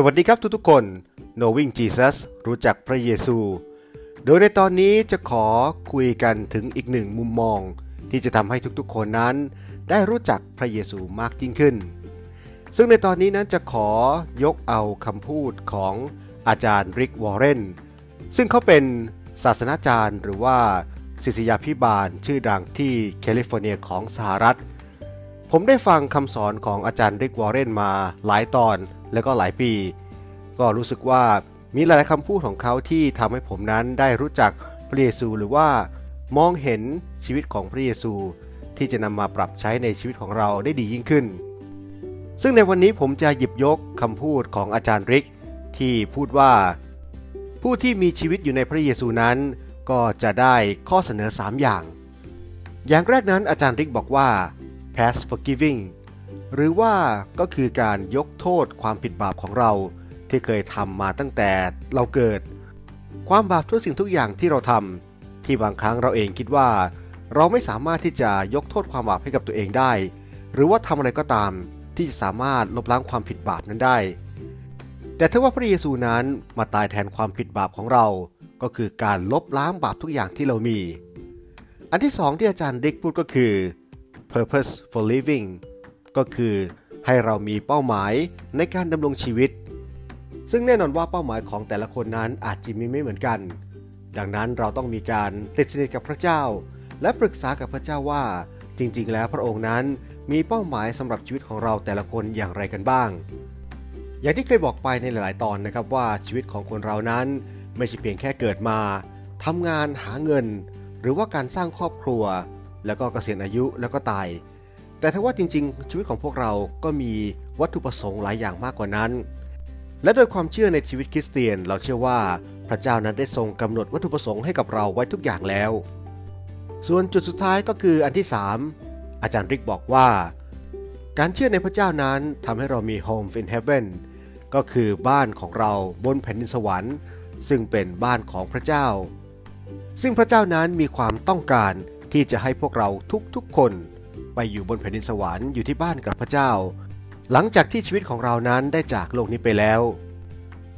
สวัสดีครับทุกๆคน Knowing Jesus รู้จักพระเยซู โดยในตอนนี้จะขอคุยกันถึงอีกหนึ่งมุมมอง ที่จะทำให้ทุกๆคนนั้น ได้รู้จักพระเยซูมากยิ่งขึ้น ซึ่งในตอนนี้นั้นจะขอยกเอาคำพูดของอาจารย์ริกวอร์เรนซึ่งเขาเป็นศาสนาจารย์ หรือว่าศิษยาพิบาลชื่อดังที่แคลิฟอร์เนียของสหรัฐ ผมได้ฟังคำสอนของอาจารย์ริกวอร์เรนมาหลายตอน และก็หลายปี ก็รู้สึกว่ามีหลายคำพูดของเขาที่ทำให้ผมนั้นได้รู้จักพระเยซูหรือว่ามองเห็นชีวิตของพระเยซู ที่จะนำมาปรับใช้ในชีวิตของเราได้ดียิ่งขึ้น ซึ่งในวันนี้ผมจะหยิบยกคำพูดของอาจารย์ริก ที่พูดว่า ผู้ที่มีชีวิตอยู่ในพระเยซูนั้น ก็จะได้ข้อเสนอ 3 อย่าง อย่างแรกนั้นอาจารย์ริกบอกว่า past forgiving หรือว่าก็คือการยกโทษความผิดบาปของเรา ที่เคยทำมาตั้งแต่เราเกิด ความบาปทุกสิ่งทุกอย่างที่เราทำที่บางครั้งเราเองคิดว่า เราไม่สามารถที่จะยกโทษความบาปให้กับตัวเองได้ หรือว่าทำอะไรก็ตามที่จะสามารถลบล้างความผิดบาปนั้นได้ แต่ถ้าว่าพระเยซูนั้นมาตายแทนความผิดบาปของเรา ก็คือการลบล้างบาปทุกอย่างที่เรามี อันที่สองที่อาจารย์ดิกพูดก็คือ purpose for living ก็คือให้เรามีเป้าหมายในการดำรงชีวิต ซึ่งแน่นอนว่าเป้าหมายของแต่ละคนนั้นอาจจะมีไม่เหมือนกัน ดังนั้นเราต้องมีการติดสนิทกับพระเจ้า และปรึกษากับพระเจ้าว่า จริงๆ แล้วพระองค์นั้นมีเป้าหมายสำหรับชีวิตของเราแต่ละคนอย่างไรกันบ้าง อย่างที่เคยบอกไปในหลาย ๆ ตอนนะครับว่าชีวิตของคนเรานั้น ไม่ใช่เพียงแค่เกิดมาทำงานหาเงิน หรือว่าการสร้างครอบครัว แล้วก็เกษียณอายุแล้วก็ตาย แต่ถ้าว่าจริงๆ ชีวิตของพวกเราก็มีวัตถุประสงค์หลายอย่างมากกว่านั้น และโดยความเชื่อในชีวิตคริสเตียน เราเชื่อว่าพระเจ้านั้นได้ทรงกำหนดวัตถุประสงค์ให้กับเราไว้ทุกอย่างแล้ว ส่วนจุดสุดท้ายก็คืออันที่ 3 อาจารย์ริกบอกว่า การเชื่อในพระเจ้านั้นทำให้เรามี home in heaven ก็คือบ้านของเราบนแผ่นดินสวรรค์ ซึ่งเป็นบ้านของพระเจ้า ซึ่งพระเจ้านั้นมีความต้องการที่จะให้พวกเราทุกๆคน ไปอยู่บนแผ่นดินสวรรค์อยู่ที่บ้านกับพระเจ้า หลังจากที่ชีวิตของเรานั้นได้จากโลกนี้ไปแล้ว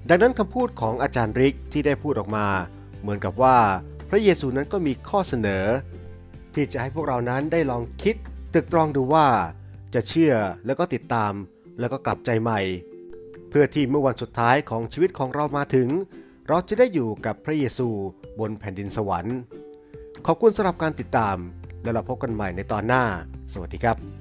ดังนั้นคำพูดของอาจารย์ริกที่ได้พูดออกมา เหมือนกับว่าพระเยซูนั้นก็มีข้อเสนอ ที่จะให้พวกเรานั้นได้ลองคิดตึกตรองดูว่าจะเชื่อแล้วก็ติดตามแล้วก็กลับใจใหม่ เพื่อที่เมื่อวันสุดท้ายของชีวิตของเรามาถึง เราจะได้อยู่กับพระเยซูบนแผ่นดินสวรรค์ ขอบคุณสำหรับการติดตาม แล้วเราพบกันใหม่ในตอนหน้า สวัสดีครับ